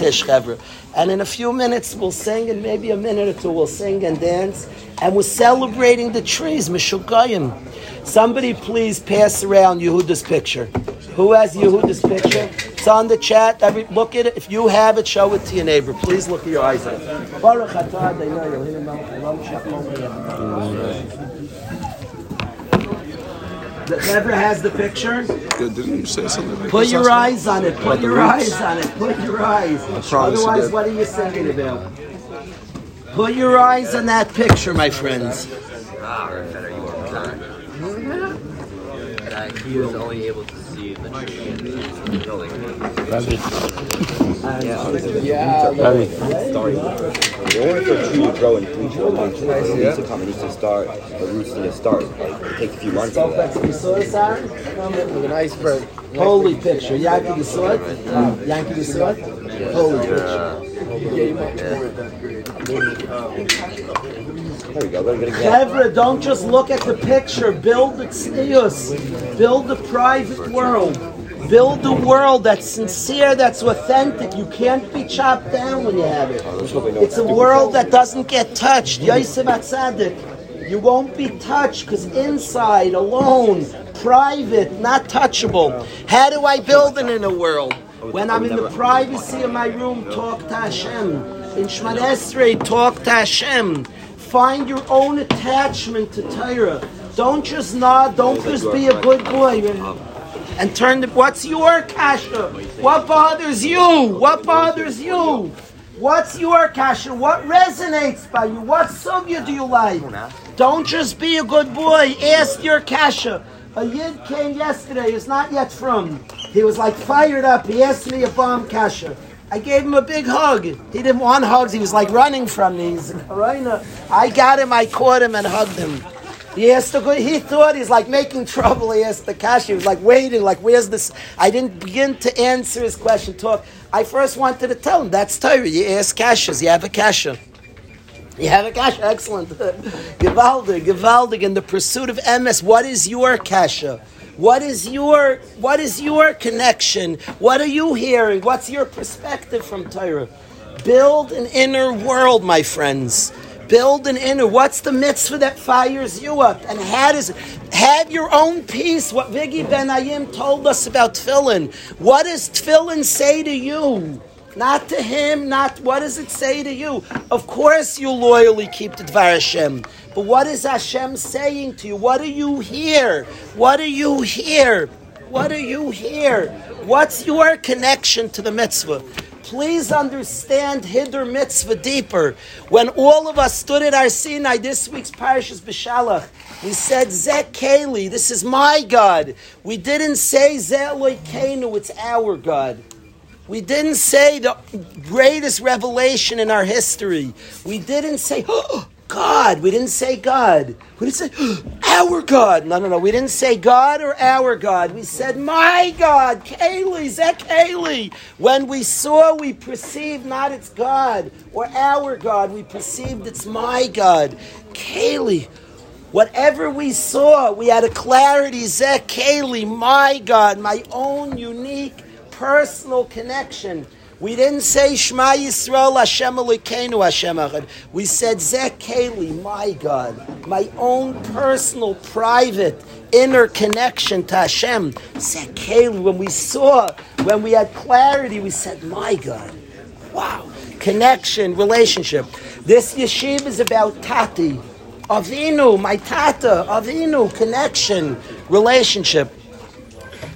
And in a few minutes, we'll sing, and maybe a minute or two, we'll sing and dance. And we're celebrating the trees, Meshugayim. Somebody please pass around Yehuda's picture. Who has Yehuda's picture? It's on the chat. Every, look at it. If you have it, show it to your neighbor. Please look at your eyes The Whoever has the picture, Good, didn't you say something? put your eyes on it. Put your eyes on it. Put your eyes. promise you Otherwise, what are you singing about? Put your eyes on that picture, my friends. Ah, better you were not. That he was only able to the and the. In order to grow and full potential, it needs to come, it needs to start, the roots need to start. It takes a few months for that. Aaron? An iceberg. Holy picture. Yankee, saw it? Yankee, saw it? Holy picture. There we go, let me get again. Chevra, don't just look at the picture. Build the tznius. Build the private world. Build a world that's sincere, that's authentic. You can't be chopped down when you have it. It's a world that doesn't get touched. Yosef Atzadik. You won't be touched because inside, alone, private, not touchable. How do I build an inner world? When I'm in the privacy of my room, talk to Hashem. In Shemoneh Esrei, talk to Hashem. Find your own attachment to Torah. Don't just nod. Don't just be a good boy. And turn the. What's your kasha? What bothers you? What bothers you? What's your kasha? What resonates by you? What sugya do you like? Don't just be a good boy. Ask your kasha. A yid came yesterday. He's not yet from. He was like fired up. He asked me a bomb kasha. I gave him a big hug. He didn't want hugs. He was like running from me. He's I got him. I caught him and hugged him. He asked the He thought he's like making trouble. He asked the kasha. He was like waiting. Like where's this? I didn't begin to answer his question. Talk. I first wanted to tell him that's Torah. You ask kashas. You have a kasha. You have a kasha. Excellent. Gewaldig, gewaldig. In the pursuit of emes, what is your kasha? What is your what is your connection? What are you hearing? What's your perspective from Torah? Build an inner world, my friends. Build an inner. What's the mitzvah that fires you up? And how does have your own peace? What Vigi Ben Ayim told us about tefillin. What does tefillin say to you? Not to him, not what does it say to you? Of course you loyally keep the Dvar Hashem. But what is Hashem saying to you? What do you hear? What do you hear? What do you hear? What's your connection to the mitzvah? Please understand Hiddur mitzvah deeper. When all of us stood at our Sinai, this week's Parashas B'Shalach, we said, Zeh Keli, this is my God. We didn't say Zeh Elokeinu, it's our God. We didn't say the greatest revelation in our history. We didn't say, oh, God. We didn't say God. We didn't say, oh, our God. No, no, no. We didn't say God or our God. We said, my God. Keli, Zeh Keli. When we saw, we perceived not it's God or our God. We perceived it's my God. Keli. Whatever we saw, we had a clarity. Zeh Keli, my God, my own unique personal connection. We didn't say Shema Yisrael Hashem Elokeinu Hashem Echad. We said Zeh Keli, my God, my own personal, private, inner connection to Hashem. Zeh Keli. When we saw, when we had clarity, we said, my God, wow, connection, relationship. This yeshiva is about Tati. Avinu, my tata, Avinu, connection, relationship.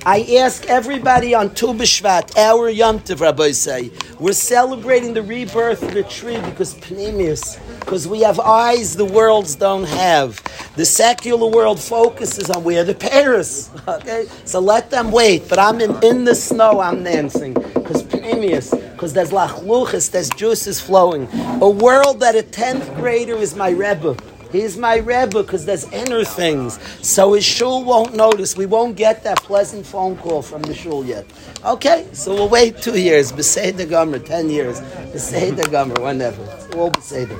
I ask everybody on Tu B'Shvat, our Yom Tov, Rabbosai, we're celebrating the rebirth of the tree because Pnimius, because we have eyes the worlds don't have. The secular world focuses on where the peiros. Okay, so let them wait. But I'm in, in the snow. I'm dancing because Pnimius, because there's lachluchas, there's juices flowing. A world that a tenth grader is my rebbe. He's my Rebbe because there's inner things. So his shul won't notice. We won't get that pleasant phone call from the shul yet. Okay, so we'll wait two years. Beseder Gomer, ten years. Beseder Gomer, whenever. All Beseder.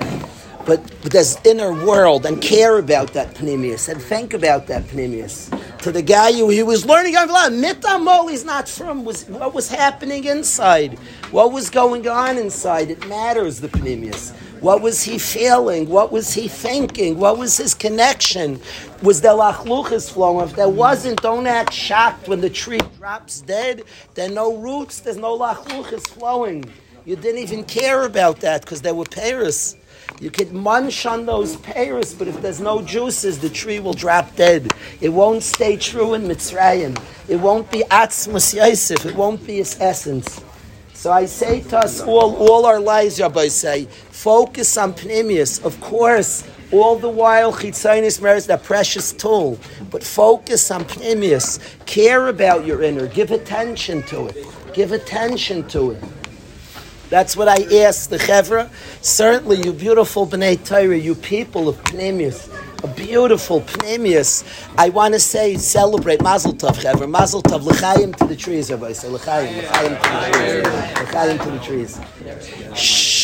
But, but there's inner world and care about that Pnimius and think about that Pnimius. To the guy who he was learning, Mitamol he's not from was what was happening inside. What was going on inside? It matters, the Pnimius. What was he feeling? What was he thinking? What was his connection? Was there lachluchas flowing? If there wasn't, don't act shocked when the tree drops dead. There are no roots, there's no lachluchas flowing. You didn't even care about that because there were pears. You could munch on those pears, but if there's no juices, the tree will drop dead. It won't stay true in Mitzrayim. It won't be Atzmus Yosef. It won't be its essence. So I say to us all, all our lives, Rabbosai, focus on Pnimius. Of course, all the while, Chitzonius merits that precious tool. But focus on Pnimius. Care about your inner. Give attention to it. Give attention to it. That's what I ask the Chevra. Certainly, you beautiful B'nai Torah, you people of Pnimius, a beautiful Pnimius. I want to say, celebrate Mazel Tov, Chevra. Mazel Tov, L'chaim to the trees, Rabbi. Say, L'chaim, L'chaim to the trees. L'chaim to the trees. Shh.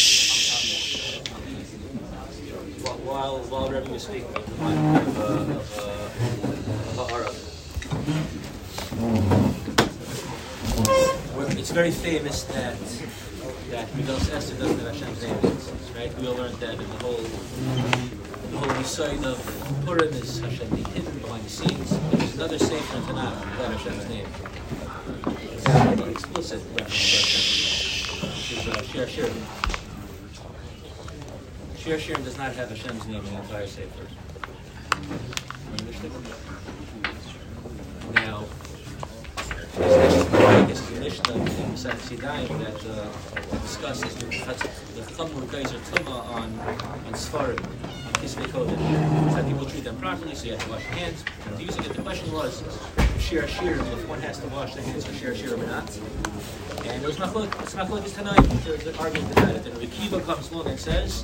It's very famous that that Midas Esther doesn't have Hashem's name right? We all learned that in the whole the whole side of Purim is Hashem being hidden behind the scenes. But there's another sefer in Tanakh without Hashem's name. It's pretty explicit reference to which is Shir. Shir does not have Hashem's name in the entire sefer. Now, the Mishnah in Masechet that uh, discusses the the Chamur Geyser Tuma on on Sfarim, Kisvei Kodesh. That people treat them properly, so you have to wash your hands. And using it, the question was Shir Shir, if one has to wash their hands for Shir Shir or not. And it was Machlok, it's Machlok is tonight. There's an argument about it. And Rekiva comes along and says,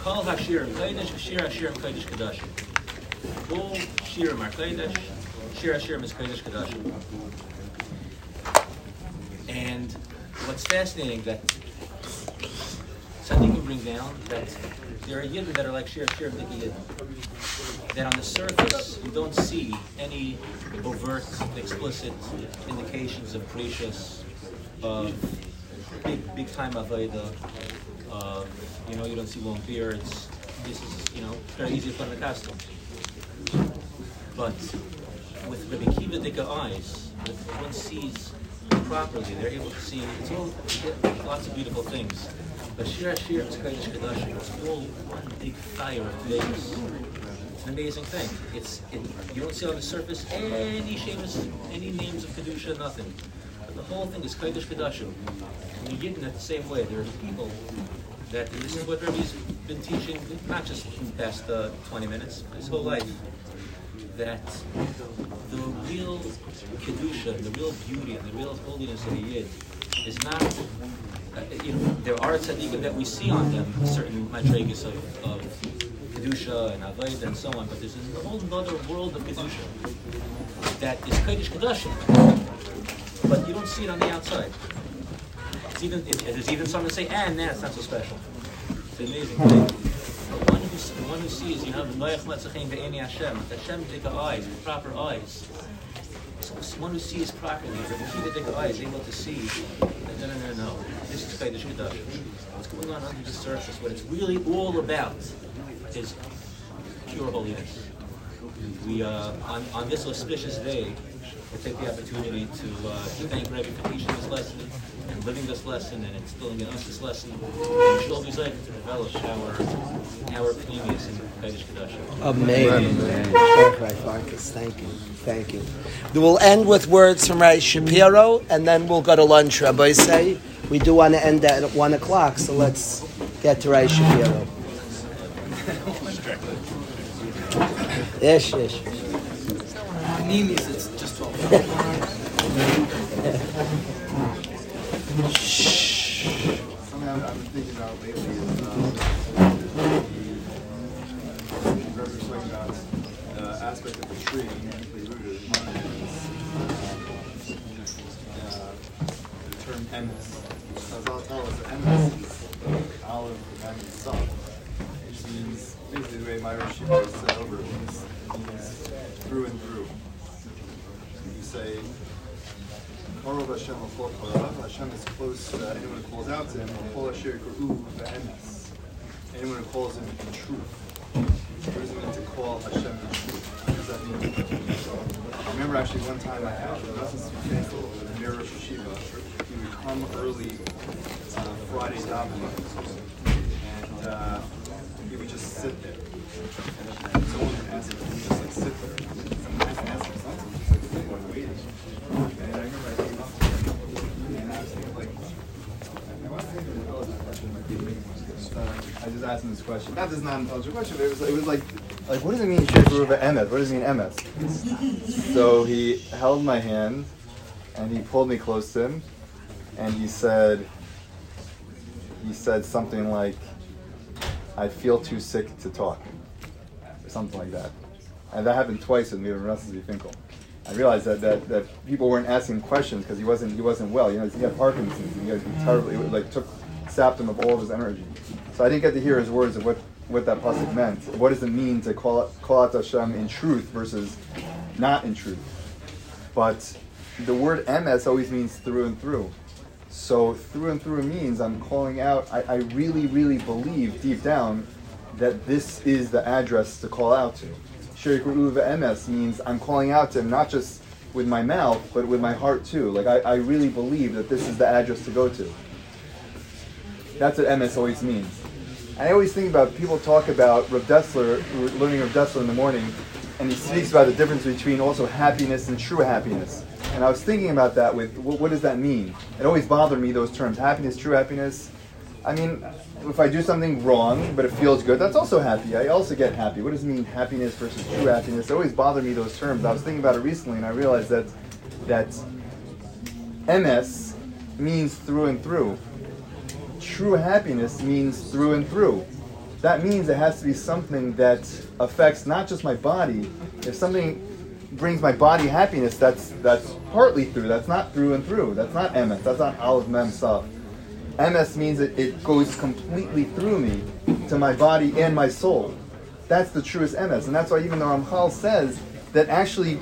Kol Hashir Kodesh, Shir Hashir Kodesh Kodashim. All Shirim are Kodesh, Shir Hashirim is Kodesh Kodashim. And what's fascinating that something you bring down that there are yidden that are like Shir Shir Niki Yidden. That on the surface you don't see any overt, explicit indications of precious, of big big time avodah. Uh, you know, you don't see long beards. This is you know very easy to put costume. But with Rabbi Akiva eyes, one sees properly, they're able to see all lots of beautiful things. But Shir Shir is Kodesh Kodashim. It's all one big fire of flames. It's an amazing thing. It's it, you don't see on the surface any shames, any names of kedusha, nothing. But the whole thing is Kodesh. And you get in it the same way. There are people that this is what Rebbe's been teaching, not just in the past uh, 20 minutes, his whole life that the real kedusha, the real beauty, and the real holiness of a yid is not. Uh, you know, there are tzaddikim that we see on them certain madrigas of, of kedusha and avodah and so on, but there's a whole other world of kedusha that is kodesh kedusha, but you don't see it on the outside. It's even it, there's even some that say, "and nah, it's not so special." It's an amazing thing. The one who, the one who sees, you know, Hashem, Hashem take eyes, proper eyes. So one who sees properly, the eyes, able to see no, no, no, no, this is Kodesh Kedash. What's going on under the surface, what it's really all about is pure holiness. We, uh, on, on this auspicious day, we take the opportunity to uh, thank Rebbe for teaching this lesson and living this lesson and instilling in us this lesson. And should always like to develop our our previous in Kodesh Kodashim. Amazing. Thank you. Thank you. We'll end with words from Ray Shapiro, and then we'll go to lunch, Rabbosai. We do want to end at 1 o'clock, so let's get to Ray Shapiro. It's just 12. Something I've been thinking about lately is the aspect of the tree term emes. Chazal tell us that emes is olive and salt, which means basically the way my Rashi was said over means, means through and through. You say Korov Hashem. Hashem is close to anyone who calls out to him. Lachol Asher Ku'u Ve'emes. Anyone who calls him in truth. What does it mean to call Hashem in truth? What does that mean? I remember actually one time I had a Faithful with the Mir Rosh Yeshiva. He would come early on Friday davening, and uh, he would just sit there. And someone would ask him, he would just like sit there. Him something, he's like. And I remember I came up to him, and I was like, I an intelligent uh, just asked him this question. That is Not this non-intelligent question, but it was, it was like, like, what does it mean, Shekruva Emet? What does it mean, Emet? So he held my hand, and he pulled me close to him, and he said, he said something like, I feel too sick to talk, or something like that. And that happened twice with me with Russell Finkel. I realized that, that, that people weren't asking questions because he wasn't he wasn't well. You know, he had Parkinson's and he had mm. terribly it like took sapped him of all of his energy. So I didn't get to hear his words of what, what that pasuk meant. What does it mean to call out, call out Hashem in truth versus not in truth? But the word emes always means through and through. So through and through means I'm calling out. I, I really, really believe deep down that this is the address to call out to. Shirikuru emes means I'm calling out to him not just with my mouth, but with my heart too. Like I, I really believe that this is the address to go to. That's what emes always means. I always think about people talk about Rav Dessler, learning Rav Dessler in the morning, and he speaks about the difference between also happiness and true happiness. And I was thinking about that with what, what does that mean? It always bothered me those terms, happiness, true happiness. I mean, if I do something wrong, but it feels good, that's also happy. I also get happy. What does it mean, happiness versus true happiness? It always bothered me those terms. I was thinking about it recently, and I realized that that emes means through and through. True happiness means through and through. That means it has to be something that affects not just my body. If something brings my body happiness, that's that's partly through. That's not through and through. That's not emes. That's not Aleph Mem Saf. emes means that it goes completely through me to my body and my soul. That's the truest emes. And that's why even the Ramchal says that actually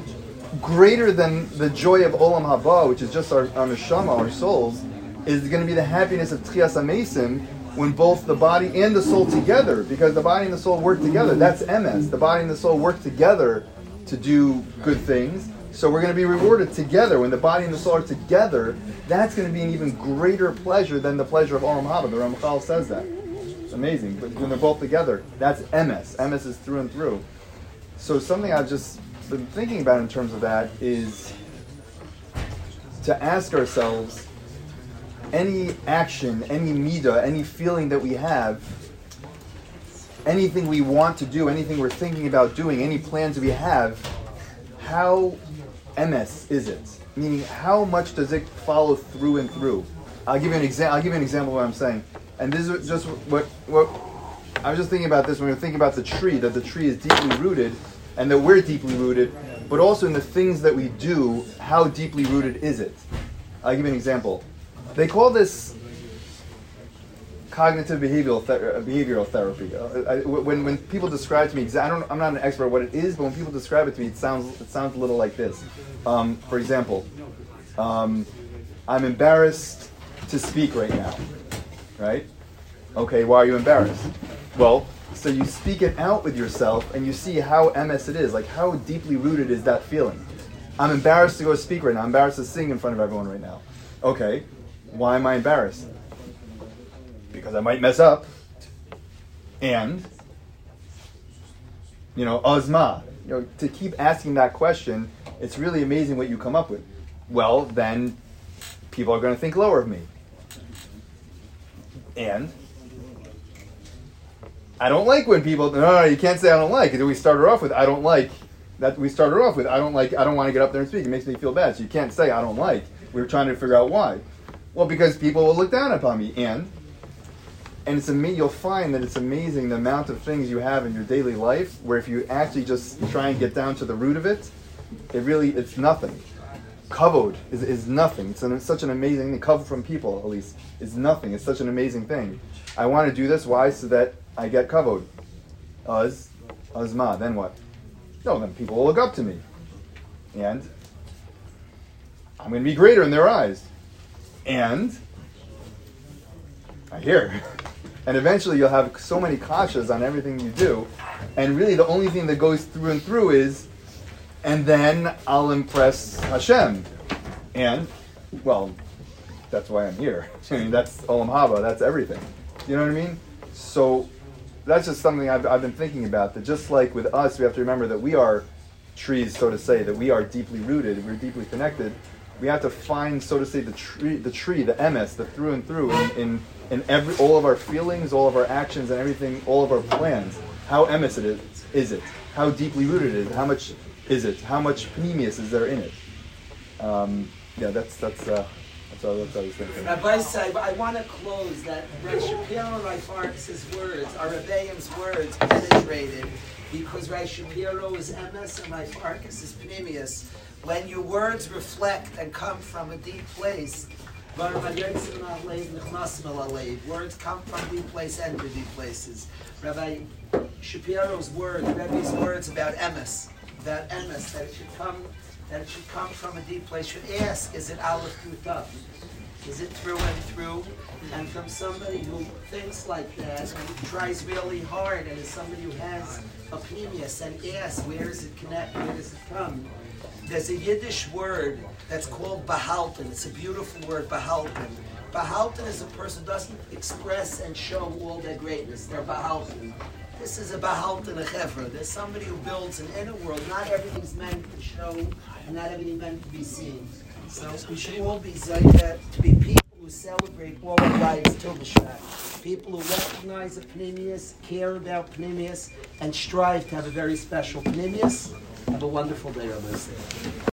greater than the joy of Olam Haba, which is just our, our neshama, our souls, is going to be the happiness of Tchias Amesim when both the body and the soul together, because the body and the soul work together. That's emes. The body and the soul work together to do good things. So we're going to be rewarded together. When the body and the soul are together, that's going to be an even greater pleasure than the pleasure of Olam Haba. The Ramchal says that. It's amazing. But when they're both together, that's emes. emes is through and through. So something I've just been thinking about in terms of that is to ask ourselves any action, any midah, any feeling that we have, anything we want to do, anything we're thinking about doing, any plans we have, how emes is it? Meaning, how much does it follow through and through? I'll give you an example. I'll give you an example of what I'm saying. And this is just what what I was just thinking about this when we were thinking about the tree. That the tree is deeply rooted, and that we're deeply rooted, but also in the things that we do. How deeply rooted is it? I'll give you an example. They call this cognitive behavioral ther- uh, behavioral therapy. Uh, I, when when people describe to me, I don't, I'm not an expert what it is, but when people describe it to me, it sounds it sounds a little like this. Um, for example, um, I'm embarrassed to speak right now, right? Okay, why are you embarrassed? Well, so you speak it out with yourself, and you see how emes it is. Like how deeply rooted is that feeling? I'm embarrassed to go speak right now. I'm embarrassed to sing in front of everyone right now. Okay, Why am I embarrassed? Because I might mess up. And, you know, Ozma. You know, to keep asking that question, it's really amazing what you come up with. Well, then people are going to think lower of me. And I don't like when people. No, no, you can't say I don't like. We started off with I don't like. That we started off with I don't like. I don't want to get up there and speak. It makes me feel bad. So you can't say I don't like. We were trying to figure out why. Well, because people will look down upon me, and and it's ama- You'll find that it's amazing the amount of things you have in your daily life where if you actually just try and get down to the root of it, it really it's nothing. Kavod is, is nothing. It's, an, it's such an amazing thing. Kavod from people, at least, is nothing. It's such an amazing thing. I want to do this. Why? So that I get kavod. Uz, uzma. Then what? No, then people will look up to me, and I'm going to be greater in their eyes. And I hear. And eventually you'll have so many kashas on everything you do, and really the only thing that goes through and through is, and then I'll impress Hashem. And, well, that's why I'm here. I mean, that's Olam Haba, that's everything. You know what I mean? So that's just something I've, I've been thinking about. That just like with us, we have to remember that we are trees, so to say, that we are deeply rooted, we're deeply connected. We have to find, so to say, the tree, the tree, the emes, the through and through, in, in, in every, all of our feelings, all of our actions, and everything, all of our plans. How emes it is, is it? How deeply rooted it is? How much is it? How much pnimius is there in it? Um, yeah, that's that's uh, that's all, that's what I was thinking. Rabbi Saib, I want to close that Rabbi Shapiro Farkas' words, our Rebbeim's words, penetrated because Rabbi Shapiro is emes and Farkas is Pnimius. When your words reflect and come from a deep place, words come from deep place and to deep places. Rabbi Shapiro's words, Rebbe's words about emes, about emes, that it should come that it should come from a deep place. Should ask, is it aleph through? Is it through and through? And from somebody who thinks like that who tries really hard and is somebody who has a pnimius and asks, where does it connect? Where does it come? There's a Yiddish word that's called behalten. It's a beautiful word, behalten. Behalten is a person who doesn't express and show all their greatness. They're behalten. This is a behalten a chevra. There's somebody who builds an inner world. Not everything's meant to show, and not everything meant to be seen. So we should all be zayda to be people who celebrate all of life's Tu B'Shvat. People who recognize a Pnimius, care about Pnimius, and strive to have a very special Pnimius. Have a wonderful day, Rabbi.